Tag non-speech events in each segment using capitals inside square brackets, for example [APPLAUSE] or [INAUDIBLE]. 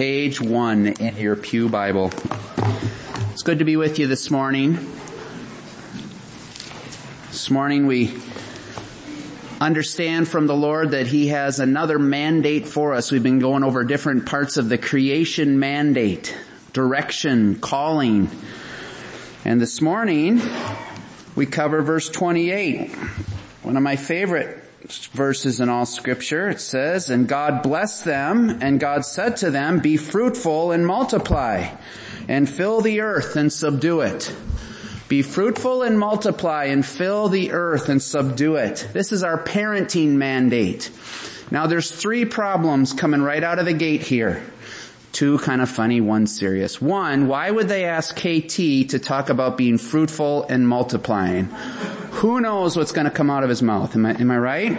page one in your Pew Bible. It's good to be with you this morning. This morning we understand from the Lord that He has another mandate for us. We've been going over different parts of the creation mandate, direction, calling. And this morning we cover verse 28, one of my favorite verses in all scripture. It says, and God blessed them and God said to them, be fruitful and multiply and fill the earth and subdue it. Be fruitful and multiply and fill the earth and subdue it. This is our parenting mandate. Now there's three problems coming right out of the gate here. Two kind of funny, one serious. One, why would they ask KT to talk about being fruitful and multiplying? Who knows what's going to come out of his mouth? Am I, am I right?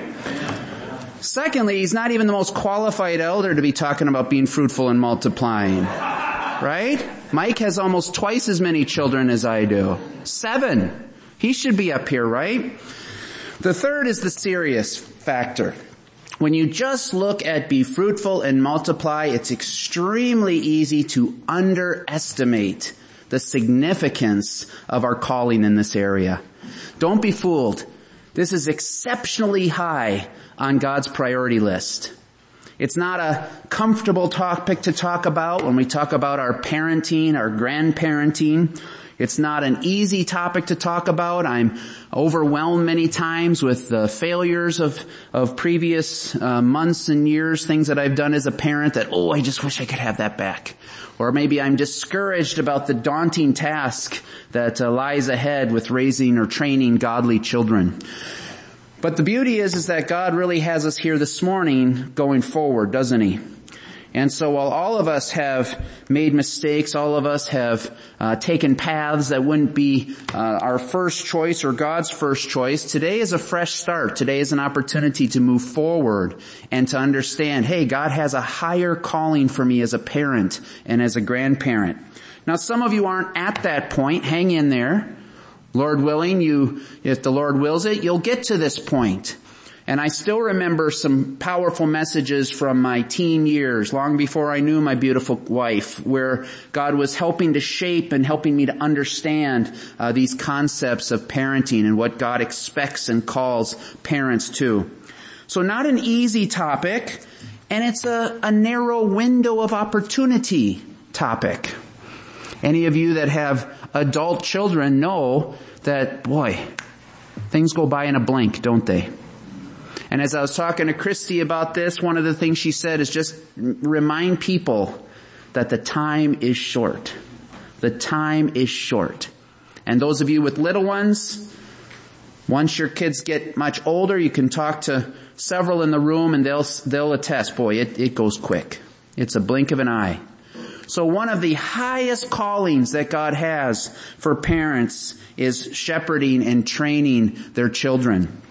Secondly, he's not even the most qualified elder to be talking about being fruitful and multiplying. Right? Mike has almost twice as many children as I do. Seven. He should be up here, right? The third is the serious factor. When you just look at be fruitful and multiply, it's extremely easy to underestimate the significance of our calling in this area. Don't be fooled. This is exceptionally high on God's priority list. It's not a comfortable topic to talk about when we talk about our parenting, our grandparenting. It's not an easy topic to talk about. I'm overwhelmed many times with the failures of, of previous uh, months and years, things that I've done as a parent that, oh, I just wish I could have that back. Or maybe I'm discouraged about the daunting task that uh, lies ahead with raising or training godly children. But the beauty is, is that God really has us here this morning going forward, doesn't He? And so while all of us have made mistakes, all of us have uh, taken paths that wouldn't be uh, our first choice or God's first choice, today is a fresh start. Today is an opportunity to move forward and to understand, hey, God has a higher calling for me as a parent and as a grandparent. Now some of you aren't at that point. Hang in there. Lord willing, you, if the Lord wills it, you'll get to this point. And I still remember some powerful messages from my teen years, long before I knew my beautiful wife, where God was helping to shape and helping me to understand uh, these concepts of parenting and what God expects and calls parents to. So not an easy topic, and it's a, a narrow window of opportunity topic. Any of you that have adult children know that, boy, things go by in a blink, don't they? And as I was talking to Christy about this, one of the things she said is just remind people that the time is short. The time is short. And those of you with little ones, once your kids get much older, you can talk to several in the room and they'll, they'll attest, boy, it, it goes quick. It's a blink of an eye. So one of the highest callings that God has for parents is shepherding and training their children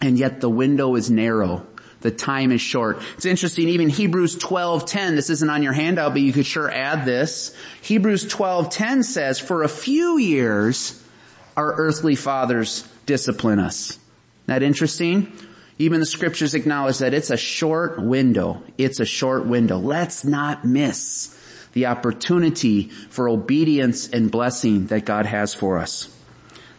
and yet the window is narrow. The time is short. It's interesting, even Hebrews 12:10, this isn't on your handout, but you could sure add this. Hebrews 12:10 says, "For a few years our earthly fathers discipline us." Isn't that interesting? Even the scriptures acknowledge that it's a short window. It's a short window. Let's not miss the opportunity for obedience and blessing that God has for us.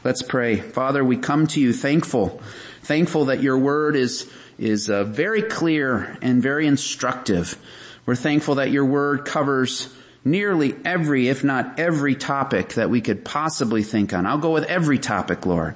Let's pray. Father, we come to you thankful Thankful that your word is, is uh, very clear and very instructive. We're thankful that your word covers nearly every, if not every topic that we could possibly think on. I'll go with every topic, Lord.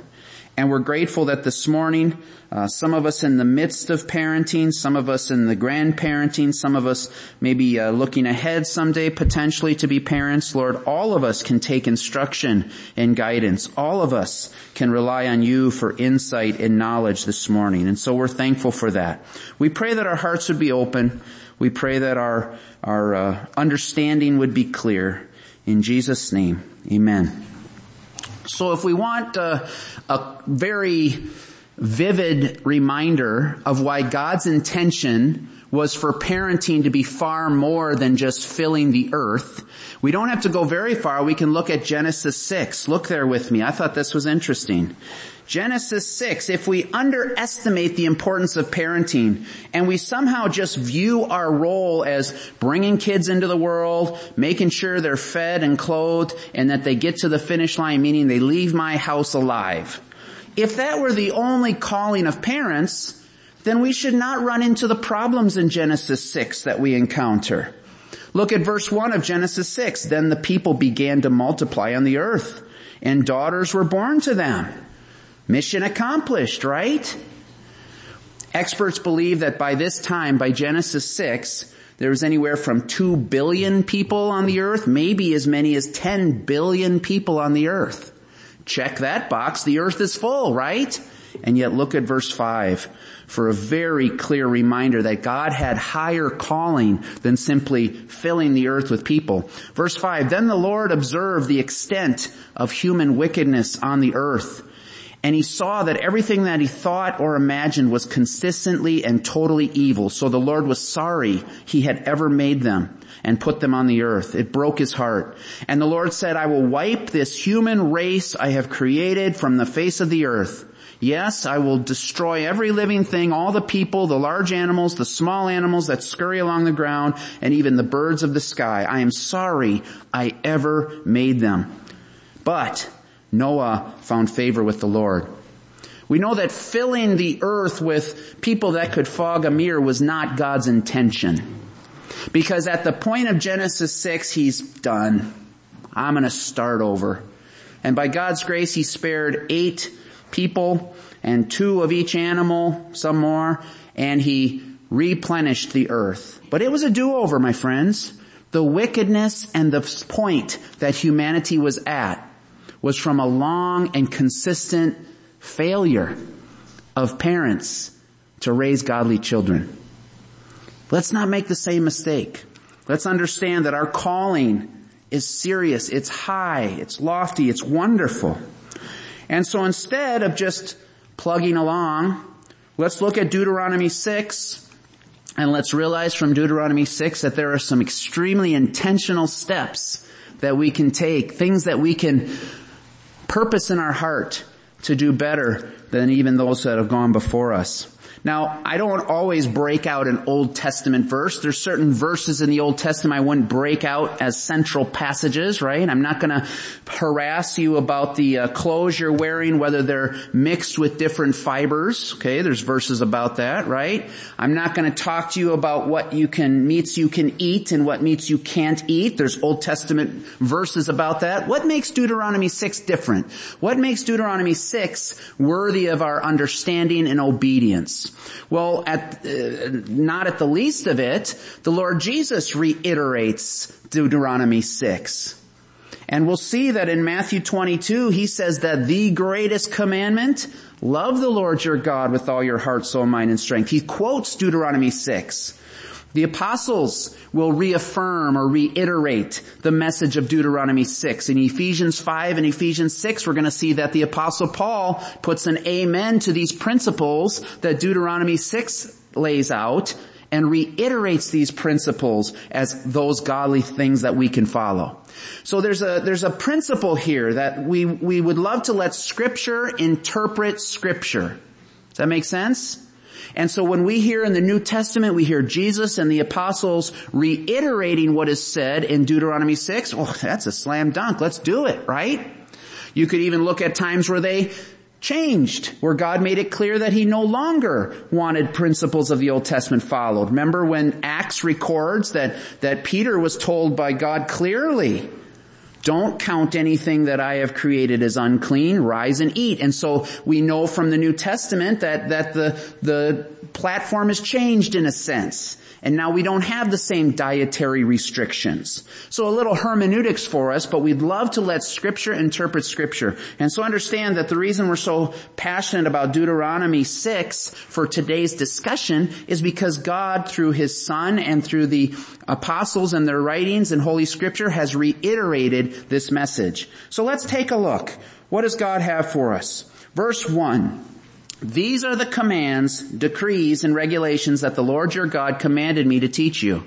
And we're grateful that this morning, uh, some of us in the midst of parenting, some of us in the grandparenting, some of us maybe uh, looking ahead someday potentially to be parents. Lord, all of us can take instruction and guidance. All of us can rely on you for insight and knowledge this morning. And so we're thankful for that. We pray that our hearts would be open. We pray that our, our uh, understanding would be clear. In Jesus' name, amen. So if we want uh, a very vivid reminder of why God's intention was for parenting to be far more than just filling the earth. We don't have to go very far. We can look at Genesis 6. Look there with me. I thought this was interesting. Genesis 6, if we underestimate the importance of parenting and we somehow just view our role as bringing kids into the world, making sure they're fed and clothed and that they get to the finish line, meaning they leave my house alive. If that were the only calling of parents, then we should not run into the problems in Genesis 6 that we encounter. Look at verse 1 of Genesis 6. Then the people began to multiply on the earth and daughters were born to them. Mission accomplished, right? Experts believe that by this time, by Genesis 6, there was anywhere from 2 billion people on the earth, maybe as many as 10 billion people on the earth. Check that box. The earth is full, right? And yet look at verse 5 for a very clear reminder that God had higher calling than simply filling the earth with people. Verse 5, Then the Lord observed the extent of human wickedness on the earth and he saw that everything that he thought or imagined was consistently and totally evil. So the Lord was sorry he had ever made them and put them on the earth. It broke his heart. And the Lord said, I will wipe this human race I have created from the face of the earth. Yes, I will destroy every living thing, all the people, the large animals, the small animals that scurry along the ground, and even the birds of the sky. I am sorry I ever made them. But Noah found favor with the Lord. We know that filling the earth with people that could fog a mirror was not God's intention. Because at the point of Genesis 6, he's done. I'm gonna start over. And by God's grace, he spared eight people and two of each animal, some more, and he replenished the earth. But it was a do-over, my friends. The wickedness and the point that humanity was at was from a long and consistent failure of parents to raise godly children. Let's not make the same mistake. Let's understand that our calling is serious, it's high, it's lofty, it's wonderful. And so instead of just plugging along, let's look at Deuteronomy 6 and let's realize from Deuteronomy 6 that there are some extremely intentional steps that we can take, things that we can purpose in our heart to do better than even those that have gone before us. Now, I don't always break out an Old Testament verse. There's certain verses in the Old Testament I wouldn't break out as central passages, right? I'm not gonna harass you about the uh, clothes you're wearing, whether they're mixed with different fibers. Okay, there's verses about that, right? I'm not gonna talk to you about what you can, meats you can eat and what meats you can't eat. There's Old Testament verses about that. What makes Deuteronomy 6 different? What makes Deuteronomy 6 worthy of our understanding and obedience? Well, at, uh, not at the least of it, the Lord Jesus reiterates Deuteronomy 6. And we'll see that in Matthew 22, he says that the greatest commandment, love the Lord your God with all your heart, soul, mind, and strength. He quotes Deuteronomy 6. The apostles will reaffirm or reiterate the message of Deuteronomy 6. In Ephesians 5 and Ephesians 6, we're going to see that the apostle Paul puts an amen to these principles that Deuteronomy 6 lays out and reiterates these principles as those godly things that we can follow. So there's a, there's a principle here that we, we would love to let scripture interpret scripture. Does that make sense? And so when we hear in the New Testament, we hear Jesus and the apostles reiterating what is said in Deuteronomy 6, well, that's a slam dunk. Let's do it, right? You could even look at times where they changed, where God made it clear that he no longer wanted principles of the Old Testament followed. Remember when Acts records that, that Peter was told by God clearly, don't count anything that I have created as unclean. Rise and eat. And so we know from the New Testament that, that the, the platform has changed in a sense. And now we don't have the same dietary restrictions. So a little hermeneutics for us, but we'd love to let scripture interpret scripture. And so understand that the reason we're so passionate about Deuteronomy 6 for today's discussion is because God through his son and through the apostles and their writings in Holy Scripture has reiterated this message. So let's take a look. What does God have for us? Verse 1. These are the commands, decrees, and regulations that the Lord your God commanded me to teach you.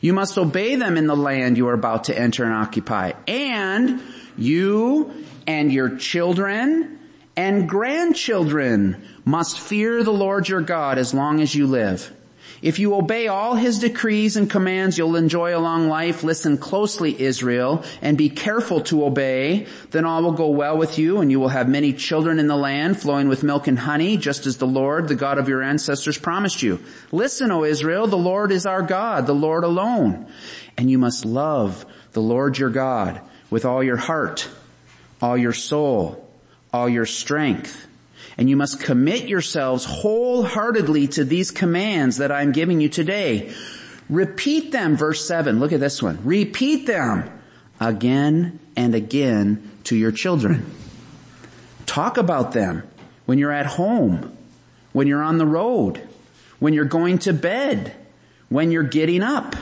You must obey them in the land you are about to enter and occupy. And you and your children and grandchildren must fear the Lord your God as long as you live. If you obey all his decrees and commands, you'll enjoy a long life. Listen closely, Israel, and be careful to obey. Then all will go well with you and you will have many children in the land flowing with milk and honey, just as the Lord, the God of your ancestors promised you. Listen, O Israel, the Lord is our God, the Lord alone. And you must love the Lord your God with all your heart, all your soul, all your strength and you must commit yourselves wholeheartedly to these commands that I'm giving you today. Repeat them, verse 7. Look at this one. Repeat them again and again to your children. Talk about them when you're at home, when you're on the road, when you're going to bed, when you're getting up.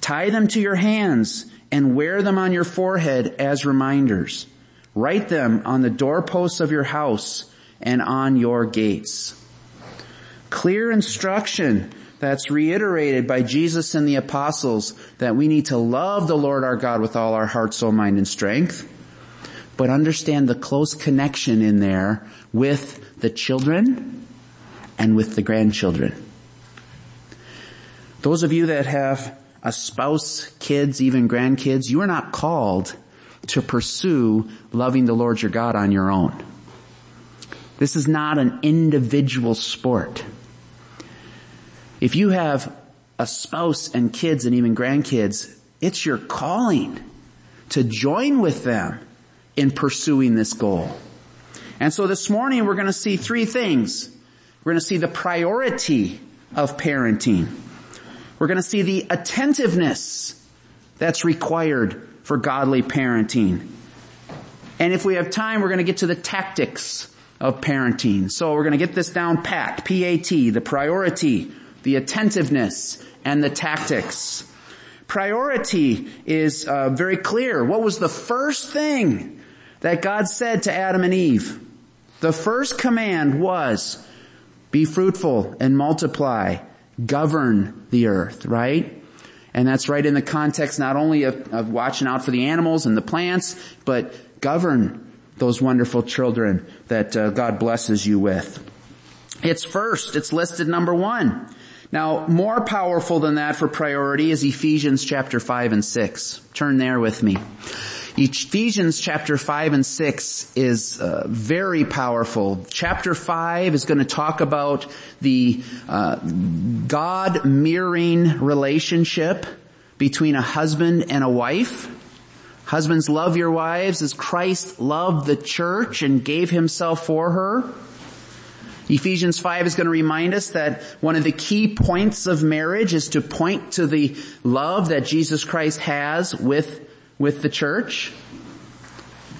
Tie them to your hands and wear them on your forehead as reminders. Write them on the doorposts of your house and on your gates. Clear instruction that's reiterated by Jesus and the apostles that we need to love the Lord our God with all our heart, soul, mind, and strength, but understand the close connection in there with the children and with the grandchildren. Those of you that have a spouse, kids, even grandkids, you are not called to pursue loving the Lord your God on your own. This is not an individual sport. If you have a spouse and kids and even grandkids, it's your calling to join with them in pursuing this goal. And so this morning we're going to see three things. We're going to see the priority of parenting. We're going to see the attentiveness that's required for godly parenting. And if we have time, we're going to get to the tactics of parenting. So we're going to get this down pat, P-A-T, the priority, the attentiveness, and the tactics. Priority is uh, very clear. What was the first thing that God said to Adam and Eve? The first command was, be fruitful and multiply, govern the earth, right? And that's right in the context not only of, of watching out for the animals and the plants, but govern those wonderful children that uh, God blesses you with. It's first, it's listed number one. Now, more powerful than that for priority is Ephesians chapter 5 and 6. Turn there with me. Ephesians chapter 5 and 6 is uh, very powerful. Chapter 5 is going to talk about the uh, God mirroring relationship between a husband and a wife. Husbands, love your wives as Christ loved the church and gave himself for her. Ephesians 5 is going to remind us that one of the key points of marriage is to point to the love that Jesus Christ has with, with the church.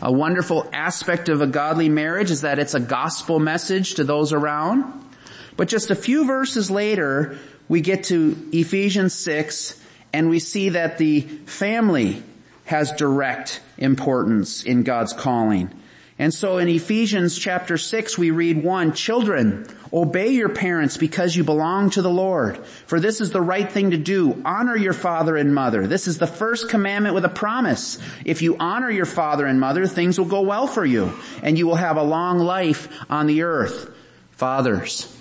A wonderful aspect of a godly marriage is that it's a gospel message to those around. But just a few verses later, we get to Ephesians 6 and we see that the family has direct importance in God's calling. And so in Ephesians chapter 6 we read 1, Children, obey your parents because you belong to the Lord. For this is the right thing to do. Honor your father and mother. This is the first commandment with a promise. If you honor your father and mother, things will go well for you and you will have a long life on the earth. Fathers,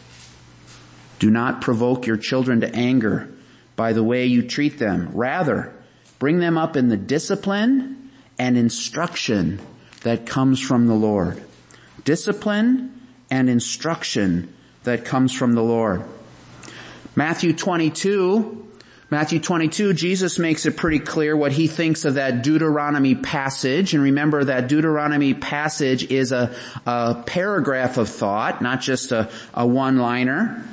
do not provoke your children to anger by the way you treat them. Rather, Bring them up in the discipline and instruction that comes from the Lord. Discipline and instruction that comes from the Lord. Matthew 22, Matthew 22, Jesus makes it pretty clear what he thinks of that Deuteronomy passage. And remember that Deuteronomy passage is a, a paragraph of thought, not just a, a one-liner.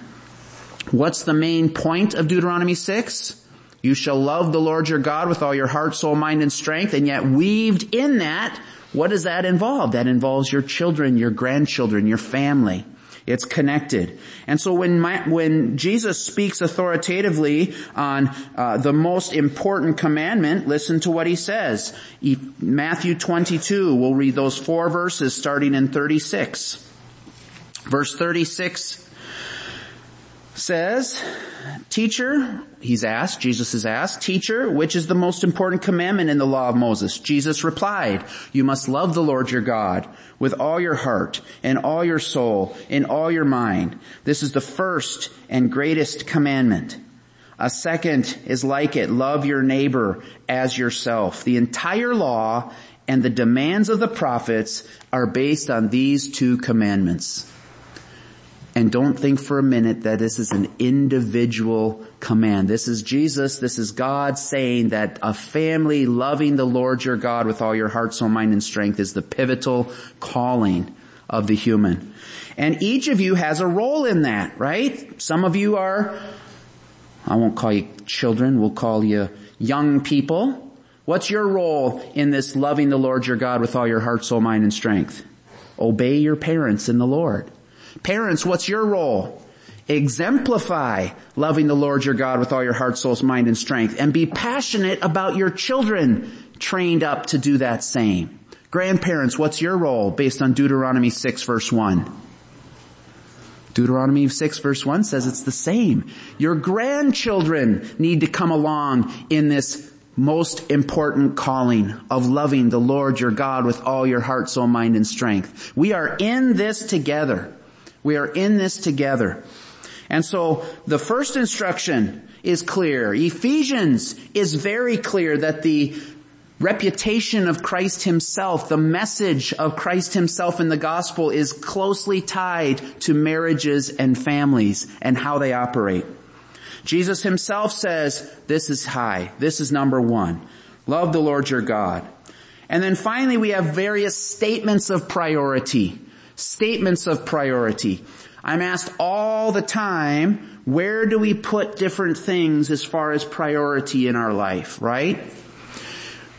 What's the main point of Deuteronomy 6? You shall love the Lord your God with all your heart, soul, mind, and strength. And yet weaved in that, what does that involve? That involves your children, your grandchildren, your family. It's connected. And so when my, when Jesus speaks authoritatively on uh, the most important commandment, listen to what he says. Matthew 22, we'll read those four verses starting in 36. Verse 36 says, teacher, he's asked, Jesus is asked, teacher, which is the most important commandment in the law of Moses? Jesus replied, you must love the Lord your God with all your heart and all your soul and all your mind. This is the first and greatest commandment. A second is like it, love your neighbor as yourself. The entire law and the demands of the prophets are based on these two commandments. And don't think for a minute that this is an individual command. This is Jesus, this is God saying that a family loving the Lord your God with all your heart, soul, mind, and strength is the pivotal calling of the human. And each of you has a role in that, right? Some of you are, I won't call you children, we'll call you young people. What's your role in this loving the Lord your God with all your heart, soul, mind, and strength? Obey your parents in the Lord. Parents, what's your role? Exemplify loving the Lord your God with all your heart, soul, mind, and strength and be passionate about your children trained up to do that same. Grandparents, what's your role based on Deuteronomy 6 verse 1? Deuteronomy 6 verse 1 says it's the same. Your grandchildren need to come along in this most important calling of loving the Lord your God with all your heart, soul, mind, and strength. We are in this together. We are in this together. And so the first instruction is clear. Ephesians is very clear that the reputation of Christ himself, the message of Christ himself in the gospel is closely tied to marriages and families and how they operate. Jesus himself says, this is high. This is number one. Love the Lord your God. And then finally we have various statements of priority. Statements of priority. I'm asked all the time, where do we put different things as far as priority in our life, right?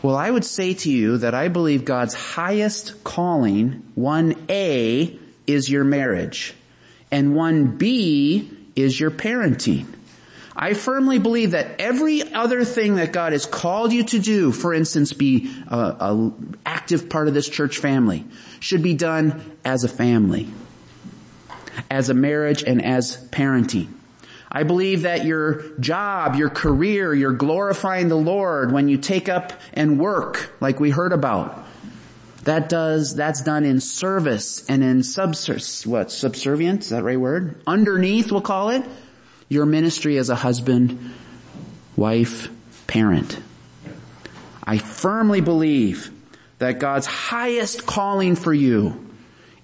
Well, I would say to you that I believe God's highest calling, 1A, is your marriage. And 1B is your parenting. I firmly believe that every other thing that God has called you to do, for instance, be a, active part of this church family, should be done as a family, as a marriage and as parenting. I believe that your job, your career, you're glorifying the Lord when you take up and work like we heard about. That does, that's done in service and in subs, what, subservient? Is that right word? Underneath, we'll call it your ministry as a husband, wife, parent. I firmly believe that God's highest calling for you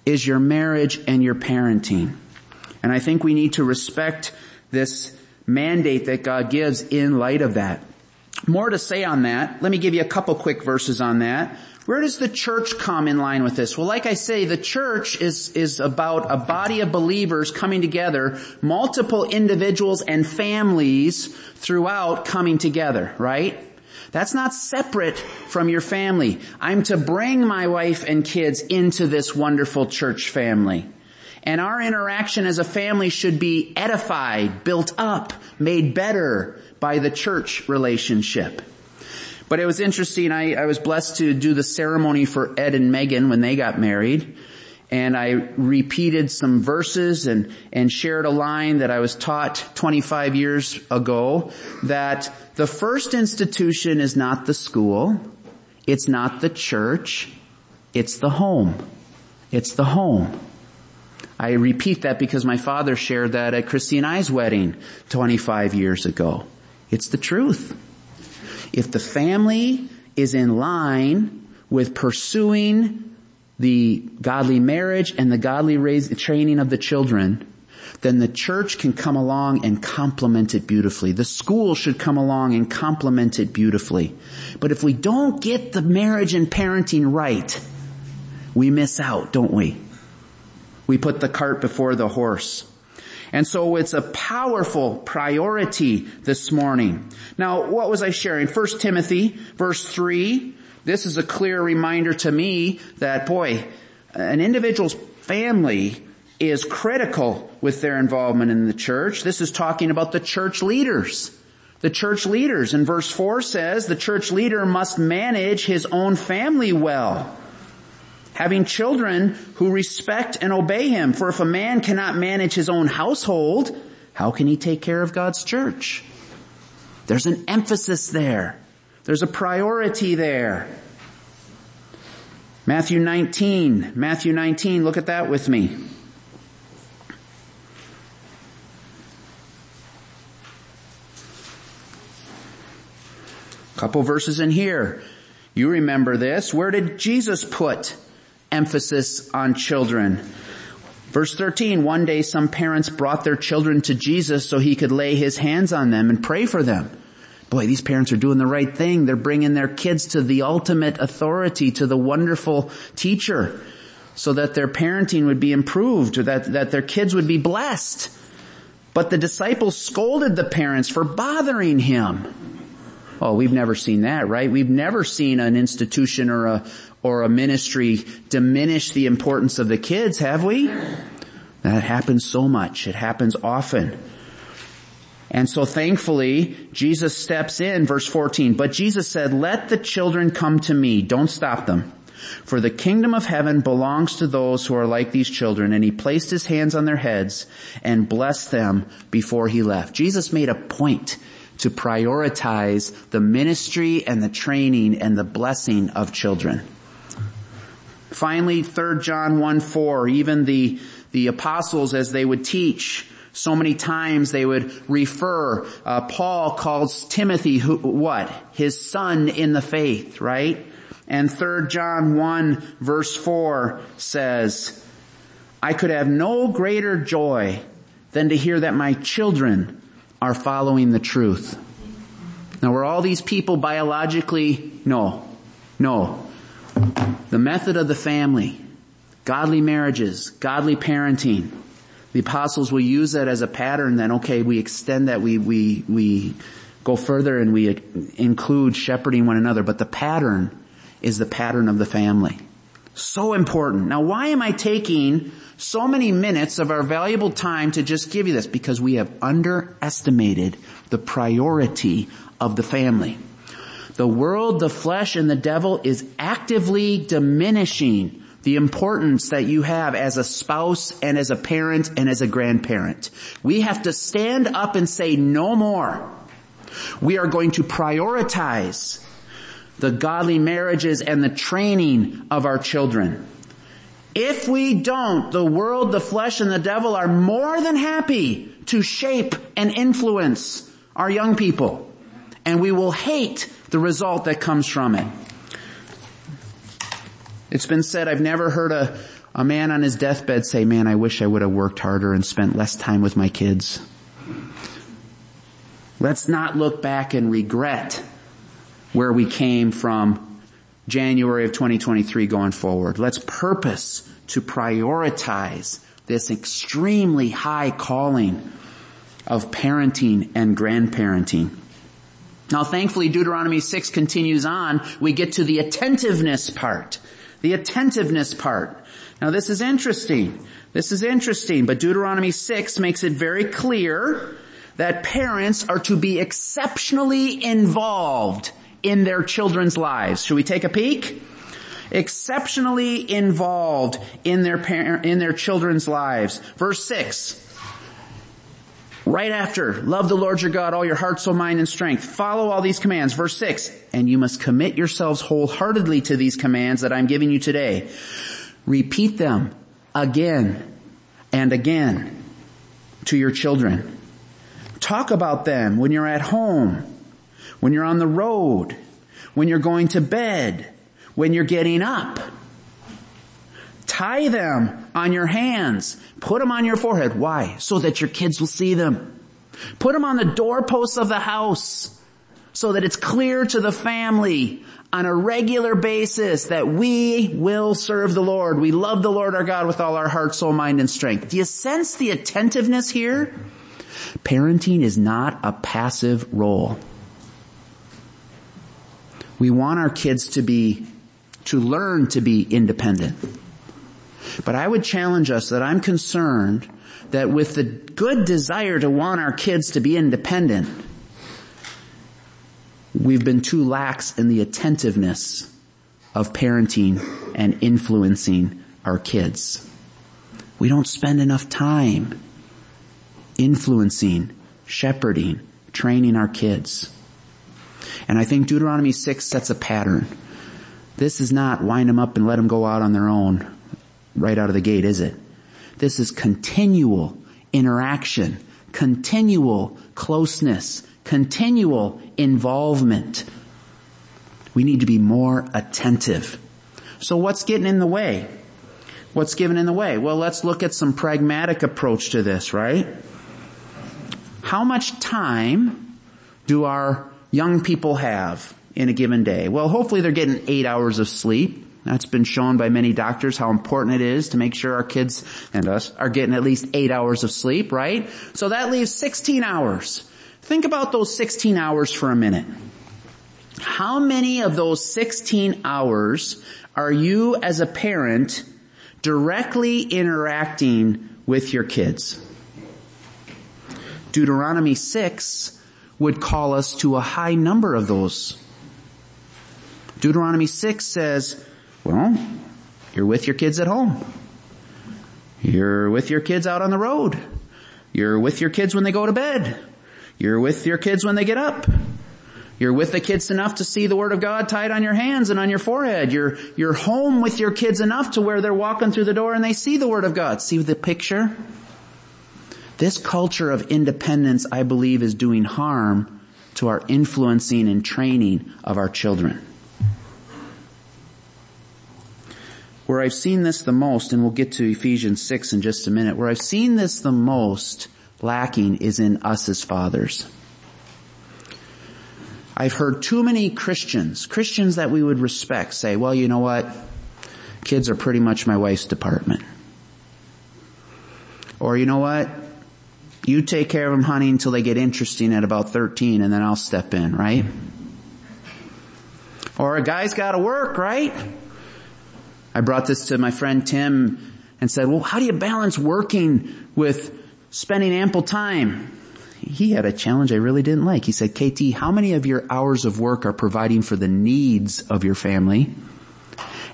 is your marriage and your parenting. And I think we need to respect this mandate that God gives in light of that. More to say on that. Let me give you a couple quick verses on that. Where does the church come in line with this? Well, like I say, the church is, is about a body of believers coming together, multiple individuals and families throughout coming together, right? That's not separate from your family. I'm to bring my wife and kids into this wonderful church family. And our interaction as a family should be edified, built up, made better by the church relationship. But it was interesting. I, I was blessed to do the ceremony for Ed and Megan when they got married. And I repeated some verses and, and shared a line that I was taught 25 years ago that the first institution is not the school. It's not the church. It's the home. It's the home. I repeat that because my father shared that at Christy and I's wedding 25 years ago. It's the truth. If the family is in line with pursuing the godly marriage and the godly raise, training of the children, then the church can come along and complement it beautifully. The school should come along and complement it beautifully. But if we don't get the marriage and parenting right, we miss out, don't we? We put the cart before the horse. And so it's a powerful priority this morning. Now, what was I sharing? First Timothy, verse three. This is a clear reminder to me that boy, an individual's family is critical with their involvement in the church. This is talking about the church leaders. The church leaders in verse 4 says the church leader must manage his own family well having children who respect and obey him. For if a man cannot manage his own household, How can he take care of God's church? There's an emphasis there. There's a priority there. Matthew 19, Matthew 19, look at that with me. Couple verses in here. You remember this. Where did Jesus put emphasis on children? Verse 13, one day some parents brought their children to Jesus so he could lay his hands on them and pray for them. Boy, these parents are doing the right thing. They're bringing their kids to the ultimate authority, to the wonderful teacher, so that their parenting would be improved, or that, that their kids would be blessed. But the disciples scolded the parents for bothering him. Oh, we've never seen that, right? We've never seen an institution or a, or a ministry diminish the importance of the kids, have we? That happens so much. It happens often. And so thankfully, Jesus steps in, verse 14, but Jesus said, let the children come to me, don't stop them. For the kingdom of heaven belongs to those who are like these children, and he placed his hands on their heads and blessed them before he left. Jesus made a point to prioritize the ministry and the training and the blessing of children. Finally, 3 John 1 4, even the, the apostles as they would teach, so many times they would refer, uh, Paul calls Timothy who, what? His son in the faith, right? And 3 John 1 verse 4 says, I could have no greater joy than to hear that my children are following the truth. Now were all these people biologically? No. No. The method of the family, godly marriages, godly parenting, the apostles will use that as a pattern then, okay, we extend that, we, we, we go further and we include shepherding one another, but the pattern is the pattern of the family. So important. Now why am I taking so many minutes of our valuable time to just give you this? Because we have underestimated the priority of the family. The world, the flesh, and the devil is actively diminishing the importance that you have as a spouse and as a parent and as a grandparent. We have to stand up and say no more. We are going to prioritize the godly marriages and the training of our children. If we don't, the world, the flesh, and the devil are more than happy to shape and influence our young people. And we will hate the result that comes from it. It's been said, I've never heard a, a man on his deathbed say, man, I wish I would have worked harder and spent less time with my kids. Let's not look back and regret where we came from January of 2023 going forward. Let's purpose to prioritize this extremely high calling of parenting and grandparenting. Now thankfully Deuteronomy 6 continues on. We get to the attentiveness part. The attentiveness part. Now this is interesting. This is interesting, but Deuteronomy 6 makes it very clear that parents are to be exceptionally involved in their children's lives. Should we take a peek? Exceptionally involved in their parent, in their children's lives. Verse 6. Right after, love the Lord your God, all your heart, soul, mind, and strength. Follow all these commands. Verse six, and you must commit yourselves wholeheartedly to these commands that I'm giving you today. Repeat them again and again to your children. Talk about them when you're at home, when you're on the road, when you're going to bed, when you're getting up. Tie them on your hands. Put them on your forehead. Why? So that your kids will see them. Put them on the doorposts of the house so that it's clear to the family on a regular basis that we will serve the Lord. We love the Lord our God with all our heart, soul, mind, and strength. Do you sense the attentiveness here? Parenting is not a passive role. We want our kids to be, to learn to be independent. But I would challenge us that I'm concerned that with the good desire to want our kids to be independent, we've been too lax in the attentiveness of parenting and influencing our kids. We don't spend enough time influencing, shepherding, training our kids. And I think Deuteronomy 6 sets a pattern. This is not wind them up and let them go out on their own right out of the gate, is it? This is continual interaction, continual closeness, continual involvement. We need to be more attentive. So what's getting in the way? What's given in the way? Well, let's look at some pragmatic approach to this, right? How much time do our young people have in a given day? Well, hopefully they're getting eight hours of sleep. That's been shown by many doctors how important it is to make sure our kids and us are getting at least eight hours of sleep, right? So that leaves 16 hours. Think about those 16 hours for a minute. How many of those 16 hours are you as a parent directly interacting with your kids? Deuteronomy 6 would call us to a high number of those. Deuteronomy 6 says, well, you're with your kids at home. You're with your kids out on the road. You're with your kids when they go to bed. You're with your kids when they get up. You're with the kids enough to see the Word of God tied on your hands and on your forehead. You're, you're home with your kids enough to where they're walking through the door and they see the Word of God. See the picture? This culture of independence, I believe, is doing harm to our influencing and training of our children. Where I've seen this the most, and we'll get to Ephesians 6 in just a minute, where I've seen this the most lacking is in us as fathers. I've heard too many Christians, Christians that we would respect say, well, you know what? Kids are pretty much my wife's department. Or you know what? You take care of them, honey, until they get interesting at about 13 and then I'll step in, right? Or a guy's gotta work, right? I brought this to my friend Tim and said, well, how do you balance working with spending ample time? He had a challenge I really didn't like. He said, KT, how many of your hours of work are providing for the needs of your family?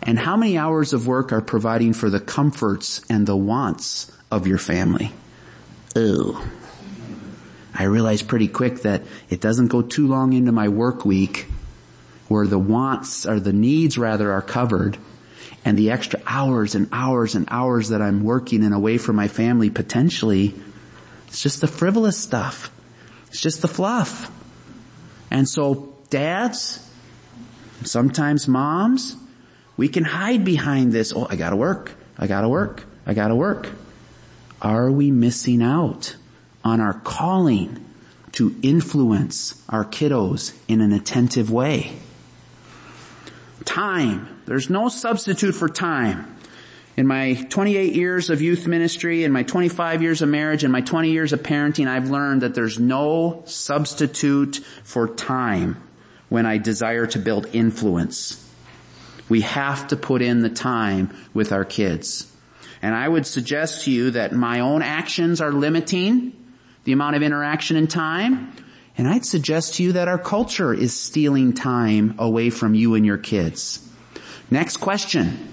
And how many hours of work are providing for the comforts and the wants of your family? Ooh. I realized pretty quick that it doesn't go too long into my work week where the wants or the needs rather are covered and the extra hours and hours and hours that I'm working and away from my family potentially, it's just the frivolous stuff. It's just the fluff. And so dads, sometimes moms, we can hide behind this, oh, I gotta work, I gotta work, I gotta work. Are we missing out on our calling to influence our kiddos in an attentive way? Time. There's no substitute for time. In my 28 years of youth ministry, in my 25 years of marriage, and my 20 years of parenting, I've learned that there's no substitute for time when I desire to build influence. We have to put in the time with our kids. And I would suggest to you that my own actions are limiting the amount of interaction and time. And I'd suggest to you that our culture is stealing time away from you and your kids. Next question.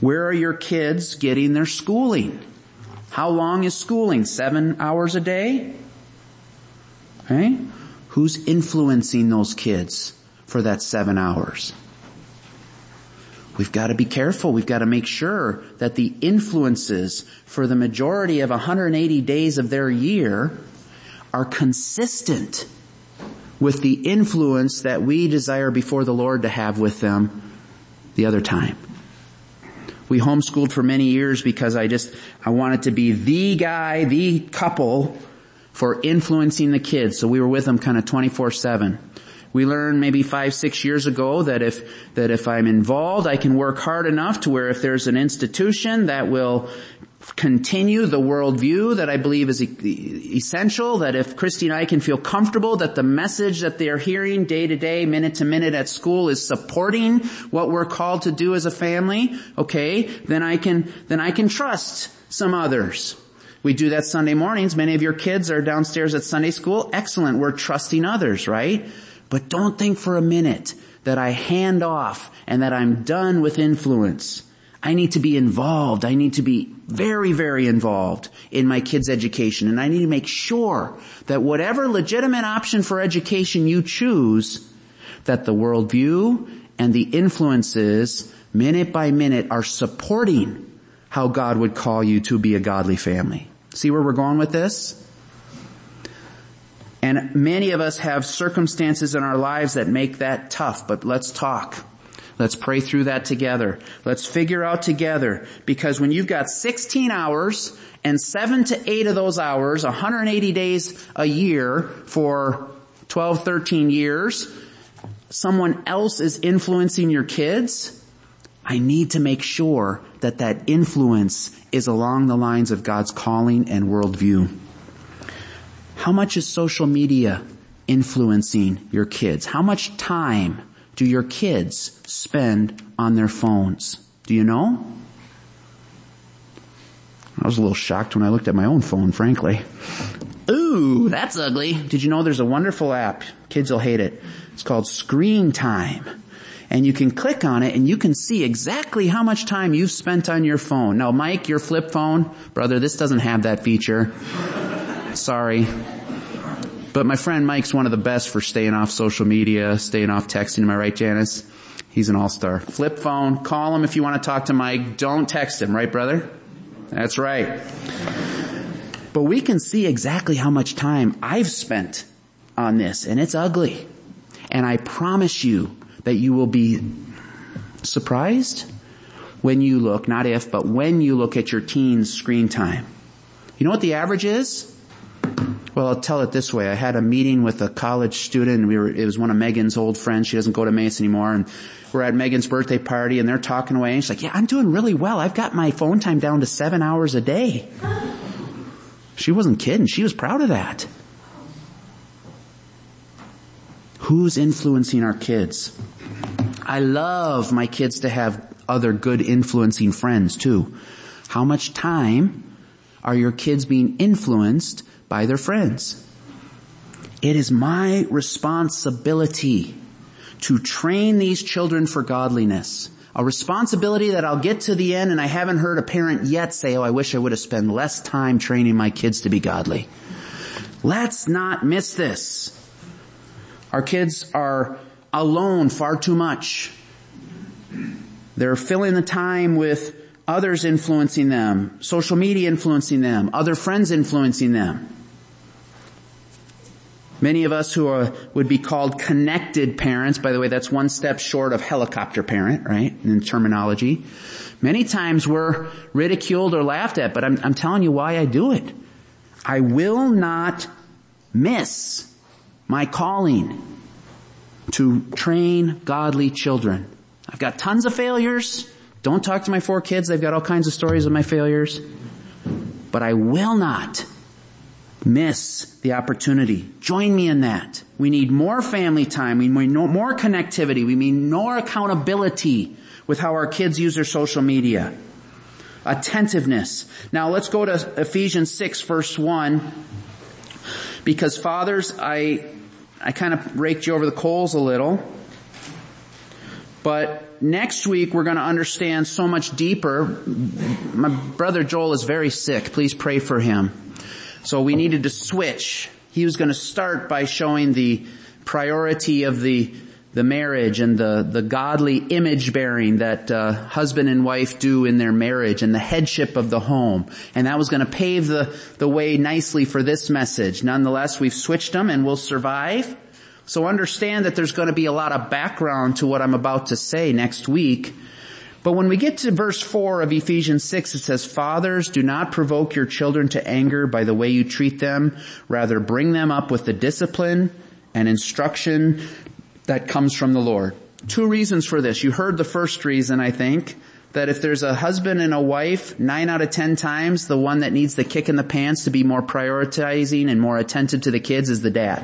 Where are your kids getting their schooling? How long is schooling? Seven hours a day? Okay? Who's influencing those kids for that seven hours? We've got to be careful. We've got to make sure that the influences for the majority of 180 days of their year are consistent with the influence that we desire before the Lord to have with them the other time. We homeschooled for many years because I just, I wanted to be the guy, the couple for influencing the kids. So we were with them kind of 24-7. We learned maybe five, six years ago that if, that if I'm involved, I can work hard enough to where if there's an institution that will continue the worldview that I believe is essential, that if Christy and I can feel comfortable that the message that they are hearing day to day, minute to minute at school is supporting what we're called to do as a family, okay, then I can, then I can trust some others. We do that Sunday mornings. Many of your kids are downstairs at Sunday school. Excellent. We're trusting others, right? But don't think for a minute that I hand off and that I'm done with influence. I need to be involved. I need to be very, very involved in my kids' education. And I need to make sure that whatever legitimate option for education you choose, that the worldview and the influences minute by minute are supporting how God would call you to be a godly family. See where we're going with this? And many of us have circumstances in our lives that make that tough, but let's talk. Let's pray through that together. Let's figure out together because when you've got 16 hours and seven to eight of those hours, 180 days a year for 12, 13 years, someone else is influencing your kids, I need to make sure that that influence is along the lines of God's calling and worldview. How much is social media influencing your kids? How much time do your kids spend on their phones? Do you know? I was a little shocked when I looked at my own phone, frankly. Ooh, that's ugly. Did you know there's a wonderful app? Kids will hate it. It's called Screen Time. And you can click on it and you can see exactly how much time you've spent on your phone. Now Mike, your flip phone, brother, this doesn't have that feature. Sorry. But my friend Mike's one of the best for staying off social media, staying off texting. Am I right, Janice? He's an all-star. Flip phone, call him if you want to talk to Mike. Don't text him, right brother? That's right. But we can see exactly how much time I've spent on this and it's ugly. And I promise you that you will be surprised when you look, not if, but when you look at your teen's screen time. You know what the average is? Well, I'll tell it this way. I had a meeting with a college student. We were, it was one of Megan's old friends. She doesn't go to Mace anymore. And we're at Megan's birthday party and they're talking away. And she's like, yeah, I'm doing really well. I've got my phone time down to seven hours a day. She wasn't kidding. She was proud of that. Who's influencing our kids? I love my kids to have other good influencing friends too. How much time are your kids being influenced by their friends? It is my responsibility to train these children for godliness. A responsibility that I'll get to the end and I haven't heard a parent yet say, oh, I wish I would have spent less time training my kids to be godly. Let's not miss this. Our kids are alone far too much. They're filling the time with others influencing them, social media influencing them, other friends influencing them. Many of us who are, would be called connected parents, by the way, that's one step short of helicopter parent, right, in terminology. Many times we're ridiculed or laughed at, but I'm, I'm telling you why I do it. I will not miss my calling to train godly children. I've got tons of failures. Don't talk to my four kids. They've got all kinds of stories of my failures. But I will not miss the opportunity. Join me in that. We need more family time. We need more connectivity. We need more accountability with how our kids use their social media. Attentiveness. Now let's go to Ephesians 6 verse 1 because fathers, I, I kind of raked you over the coals a little. But next week we're going to understand so much deeper. My brother Joel is very sick. Please pray for him. So we needed to switch. He was going to start by showing the priority of the the marriage and the, the godly image bearing that uh, husband and wife do in their marriage and the headship of the home. And that was going to pave the, the way nicely for this message. Nonetheless, we've switched them and we'll survive. So understand that there's going to be a lot of background to what I'm about to say next week. But when we get to verse 4 of Ephesians 6, it says, Fathers, do not provoke your children to anger by the way you treat them. Rather, bring them up with the discipline and instruction that comes from the Lord. Two reasons for this. You heard the first reason, I think, that if there's a husband and a wife, nine out of ten times, the one that needs the kick in the pants to be more prioritizing and more attentive to the kids is the dad.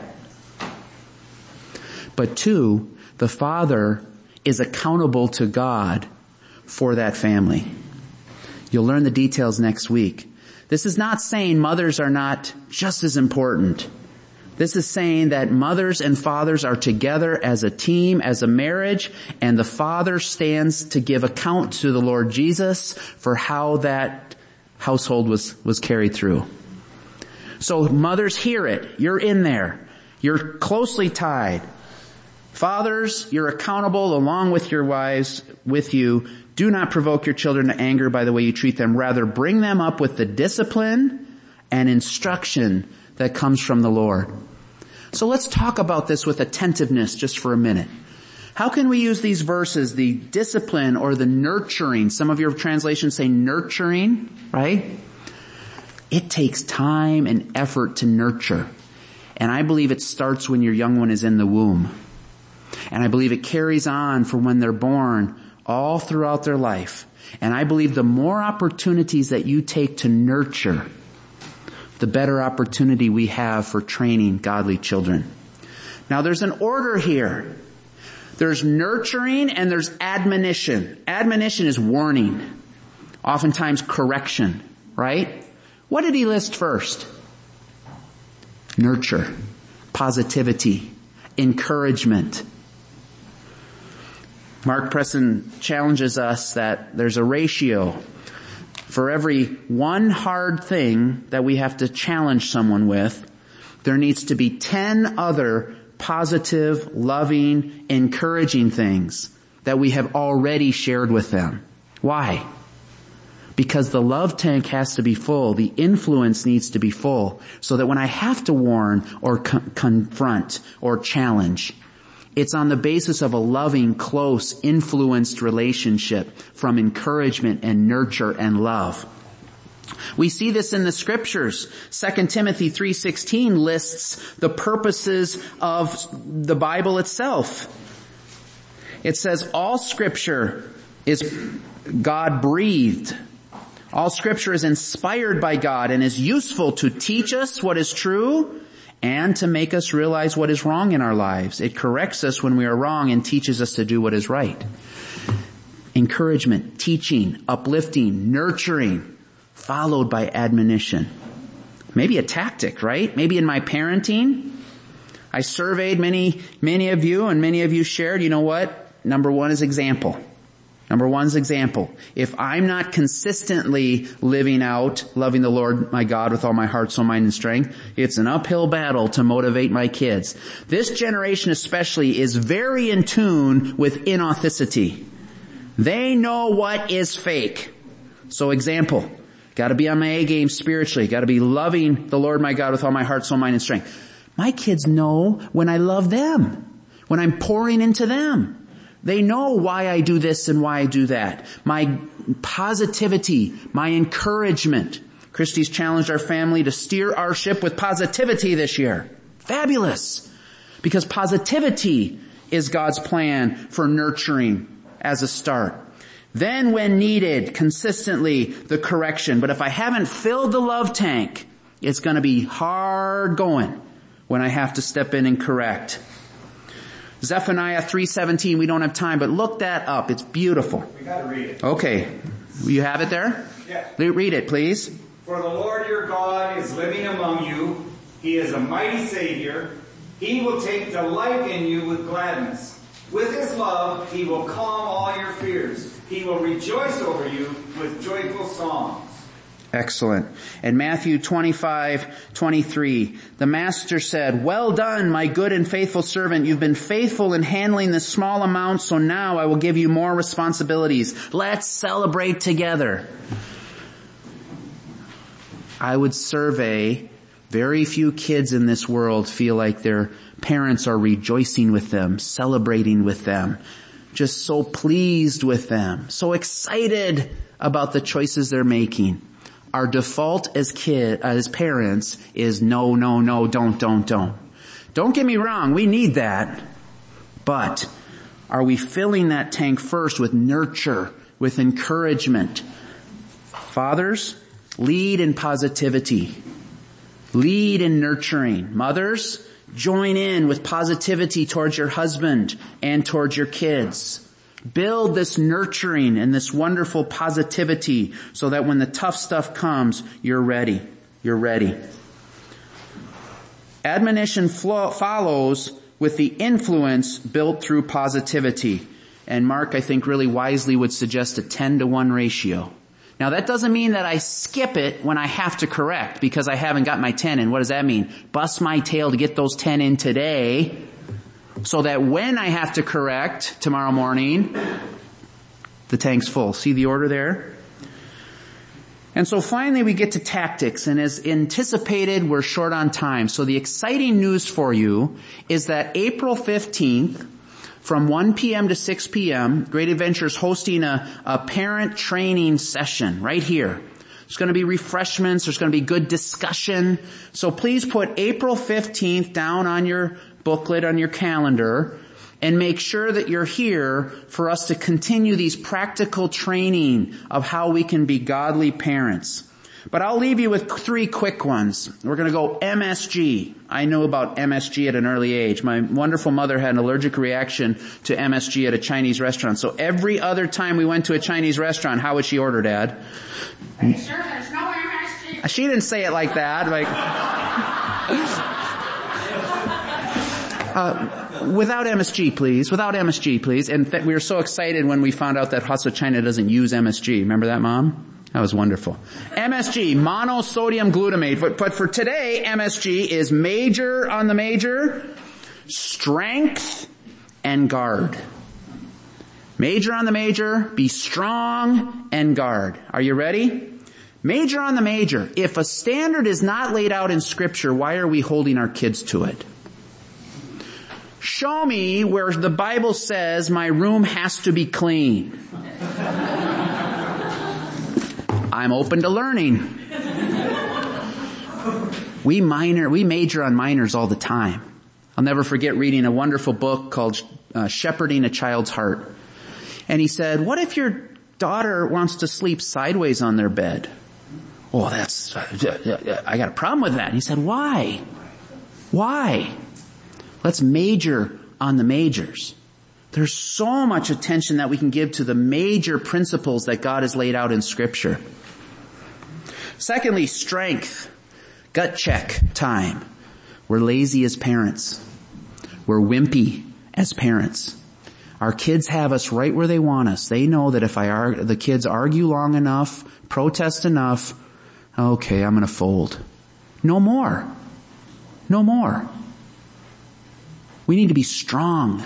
But two, the father is accountable to God for that family. You'll learn the details next week. This is not saying mothers are not just as important This is saying that mothers and fathers are together as a team, as a marriage, and the father stands to give account to the Lord Jesus for how that household was, was carried through. So mothers hear it. You're in there. You're closely tied. Fathers, you're accountable along with your wives with you. Do not provoke your children to anger by the way you treat them. Rather bring them up with the discipline and instruction that comes from the Lord. So let's talk about this with attentiveness just for a minute. How can we use these verses, the discipline or the nurturing? Some of your translations say nurturing, right? It takes time and effort to nurture. And I believe it starts when your young one is in the womb. And I believe it carries on for when they're born all throughout their life. And I believe the more opportunities that you take to nurture, the better opportunity we have for training godly children. Now there's an order here. There's nurturing and there's admonition. Admonition is warning. Oftentimes correction, right? What did he list first? Nurture, positivity, encouragement, Mark Preston challenges us that there's a ratio for every one hard thing that we have to challenge someone with, there needs to be 10 other positive, loving, encouraging things that we have already shared with them. Why? Because the love tank has to be full, the influence needs to be full, so that when I have to warn or co- confront or challenge, it's on the basis of a loving, close, influenced relationship from encouragement and nurture and love. We see this in the scriptures. 2 Timothy 3.16 lists the purposes of the Bible itself. It says all scripture is God breathed. All scripture is inspired by God and is useful to teach us what is true and to make us realize what is wrong in our lives. It corrects us when we are wrong and teaches us to do what is right. Encouragement, teaching, uplifting, nurturing, followed by admonition. Maybe a tactic, right? Maybe in my parenting, I surveyed many, many of you and many of you shared, you know what? Number one is example. Number one's example. If I'm not consistently living out loving the Lord my God with all my heart, soul, mind, and strength, it's an uphill battle to motivate my kids. This generation especially is very in tune with inauthenticity. They know what is fake. So example, gotta be on my A game spiritually, gotta be loving the Lord my God with all my heart, soul, mind, and strength. My kids know when I love them, when I'm pouring into them. They know why I do this and why I do that. My positivity, my encouragement. Christie's challenged our family to steer our ship with positivity this year. Fabulous. Because positivity is God's plan for nurturing as a start. Then when needed, consistently, the correction. But if I haven't filled the love tank, it's gonna be hard going when I have to step in and correct. Zephaniah 3.17, we don't have time, but look that up. It's beautiful. We gotta read it. Okay. You have it there? Yeah. Read it, please. For the Lord your God is living among you. He is a mighty Savior. He will take delight in you with gladness. With his love, he will calm all your fears. He will rejoice over you with joyful songs. Excellent. And Matthew 25, 23, the master said, well done, my good and faithful servant. You've been faithful in handling this small amount, so now I will give you more responsibilities. Let's celebrate together. I would survey very few kids in this world feel like their parents are rejoicing with them, celebrating with them, just so pleased with them, so excited about the choices they're making. Our default as kid, as parents is no, no, no, don't, don't, don't. Don't get me wrong, we need that. But are we filling that tank first with nurture, with encouragement? Fathers, lead in positivity. Lead in nurturing. Mothers, join in with positivity towards your husband and towards your kids. Build this nurturing and this wonderful positivity so that when the tough stuff comes, you're ready. You're ready. Admonition follows with the influence built through positivity. And Mark, I think really wisely would suggest a 10 to 1 ratio. Now that doesn't mean that I skip it when I have to correct because I haven't got my 10 in. What does that mean? Bust my tail to get those 10 in today so that when I have to correct tomorrow morning, the tank's full. See the order there? And so finally we get to tactics and as anticipated we're short on time. So the exciting news for you is that April 15th from 1 p.m. to 6 p.m., Great Adventures hosting a, a parent training session right here. There's going to be refreshments. There's going to be good discussion. So please put April 15th down on your booklet on your calendar and make sure that you're here for us to continue these practical training of how we can be godly parents. But I'll leave you with three quick ones. We're going to go MSG. I knew about MSG at an early age. My wonderful mother had an allergic reaction to MSG at a Chinese restaurant. So every other time we went to a Chinese restaurant, how would she order, Dad? Are you sure there's no MSG? She didn't say it like that. Like, uh, without MSG, please. Without MSG, please. And th- we were so excited when we found out that Husso China doesn't use MSG. Remember that, Mom? That was wonderful. MSG, monosodium glutamate. But, but for today, MSG is major on the major, strength, and guard. Major on the major, be strong and guard. Are you ready? Major on the major. If a standard is not laid out in scripture, why are we holding our kids to it? Show me where the Bible says my room has to be clean. I'm open to learning. We minor, we major on minors all the time. I'll never forget reading a wonderful book called uh, Shepherding a Child's Heart. And he said, what if your daughter wants to sleep sideways on their bed? Oh, that's, uh, I got a problem with that. He said, why? Why? Let's major on the majors. There's so much attention that we can give to the major principles that God has laid out in scripture. Secondly, strength. Gut check time. We're lazy as parents. We're wimpy as parents. Our kids have us right where they want us. They know that if I ar- the kids argue long enough, protest enough, okay, I'm gonna fold. No more. No more. We need to be strong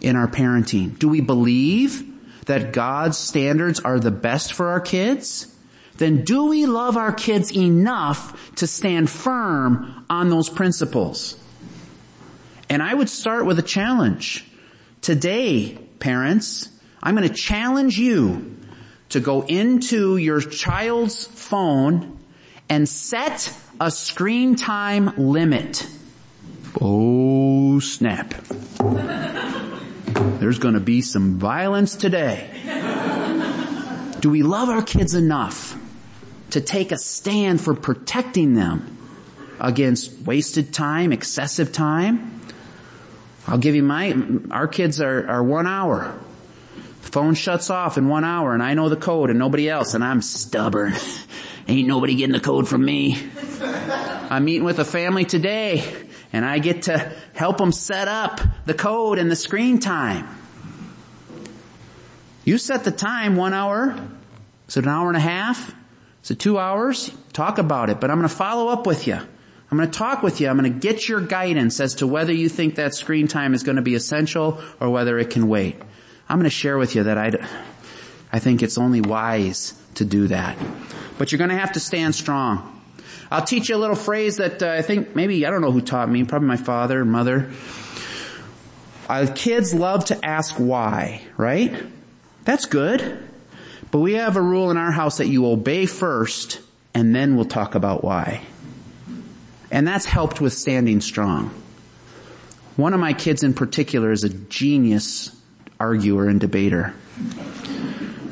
in our parenting. Do we believe that God's standards are the best for our kids? Then do we love our kids enough to stand firm on those principles? And I would start with a challenge. Today, parents, I'm going to challenge you to go into your child's phone and set a screen time limit. Oh snap. There's to be some violence today. Do we love our kids enough to take a stand for protecting them against wasted time, excessive time? I'll give you my, our kids are, are one hour. The phone shuts off in one hour and I know the code and nobody else and I'm stubborn. [LAUGHS] Ain't nobody getting the code from me. I'm meeting with a family today and I get to help them set up the code and the screen time. You set the time one hour. Is it an hour and a half? Is it two hours? Talk about it, but I'm going to follow up with you. I'm going to talk with you. I'm going to get your guidance as to whether you think that screen time is going to be essential or whether it can wait. I'm going to share with you that I, I think it's only wise to do that. But you're going to have to stand strong. I'll teach you a little phrase that uh, I think maybe, I don't know who taught me, probably my father or mother. Uh, kids love to ask why, right? That's good. But we have a rule in our house that you obey first and then we'll talk about why. And that's helped with standing strong. One of my kids in particular is a genius arguer and debater.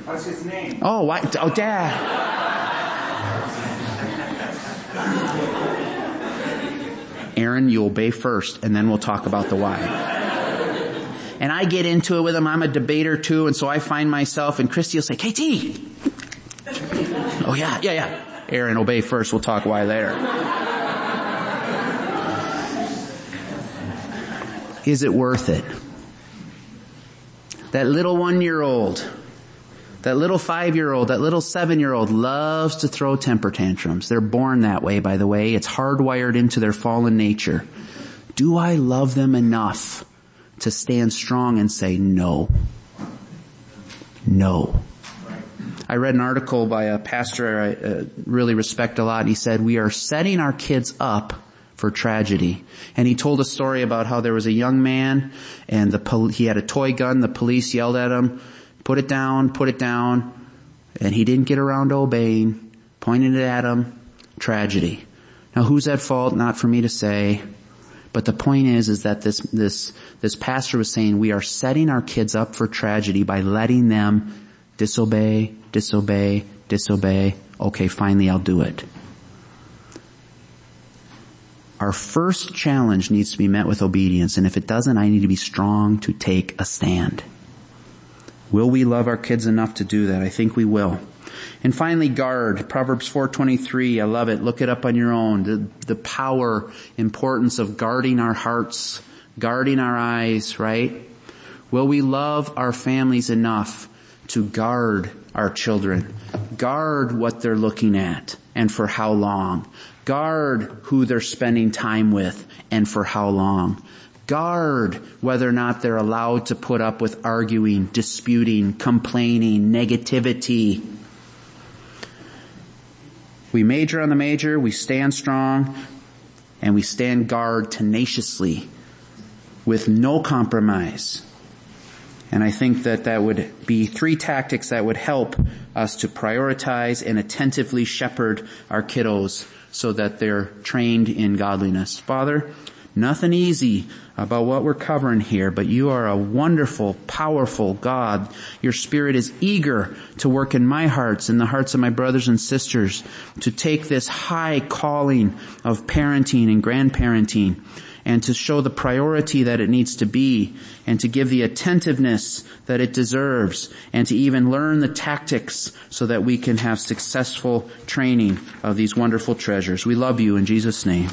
What's his name? Oh, why? Oh, dad. Aaron, you obey first and then we'll talk about the why. And I get into it with him. I'm a debater too. And so I find myself and Christy will say, KT. Oh yeah, yeah, yeah. Aaron, obey first. We'll talk why later. is it worth it? That little one-year-old, that little five-year-old, that little seven-year-old loves to throw temper tantrums. They're born that way, by the way. It's hardwired into their fallen nature. Do I love them enough to stand strong and say no? No. I read an article by a pastor I uh, really respect a lot. He said, we are setting our kids up for tragedy. And he told a story about how there was a young man and the pol- he had a toy gun. The police yelled at him, put it down, put it down. And he didn't get around to obeying, pointed it at him. Tragedy. Now who's at fault? Not for me to say. But the point is, is that this, this, this pastor was saying we are setting our kids up for tragedy by letting them disobey, disobey, disobey. Okay, finally I'll do it. Our first challenge needs to be met with obedience, and if it doesn't, I need to be strong to take a stand. Will we love our kids enough to do that? I think we will. And finally, guard. Proverbs 4.23, I love it. Look it up on your own. The, the power, importance of guarding our hearts, guarding our eyes, right? Will we love our families enough to guard our children? Guard what they're looking at and for how long. Guard who they're spending time with and for how long. Guard whether or not they're allowed to put up with arguing, disputing, complaining, negativity. We major on the major, we stand strong, and we stand guard tenaciously with no compromise. And I think that that would be three tactics that would help us to prioritize and attentively shepherd our kiddos so that they're trained in godliness. Father, nothing easy about what we're covering here, but you are a wonderful, powerful God. Your spirit is eager to work in my hearts and the hearts of my brothers and sisters to take this high calling of parenting and grandparenting and to show the priority that it needs to be and to give the attentiveness that it deserves and to even learn the tactics so that we can have successful training of these wonderful treasures. We love you in Jesus name.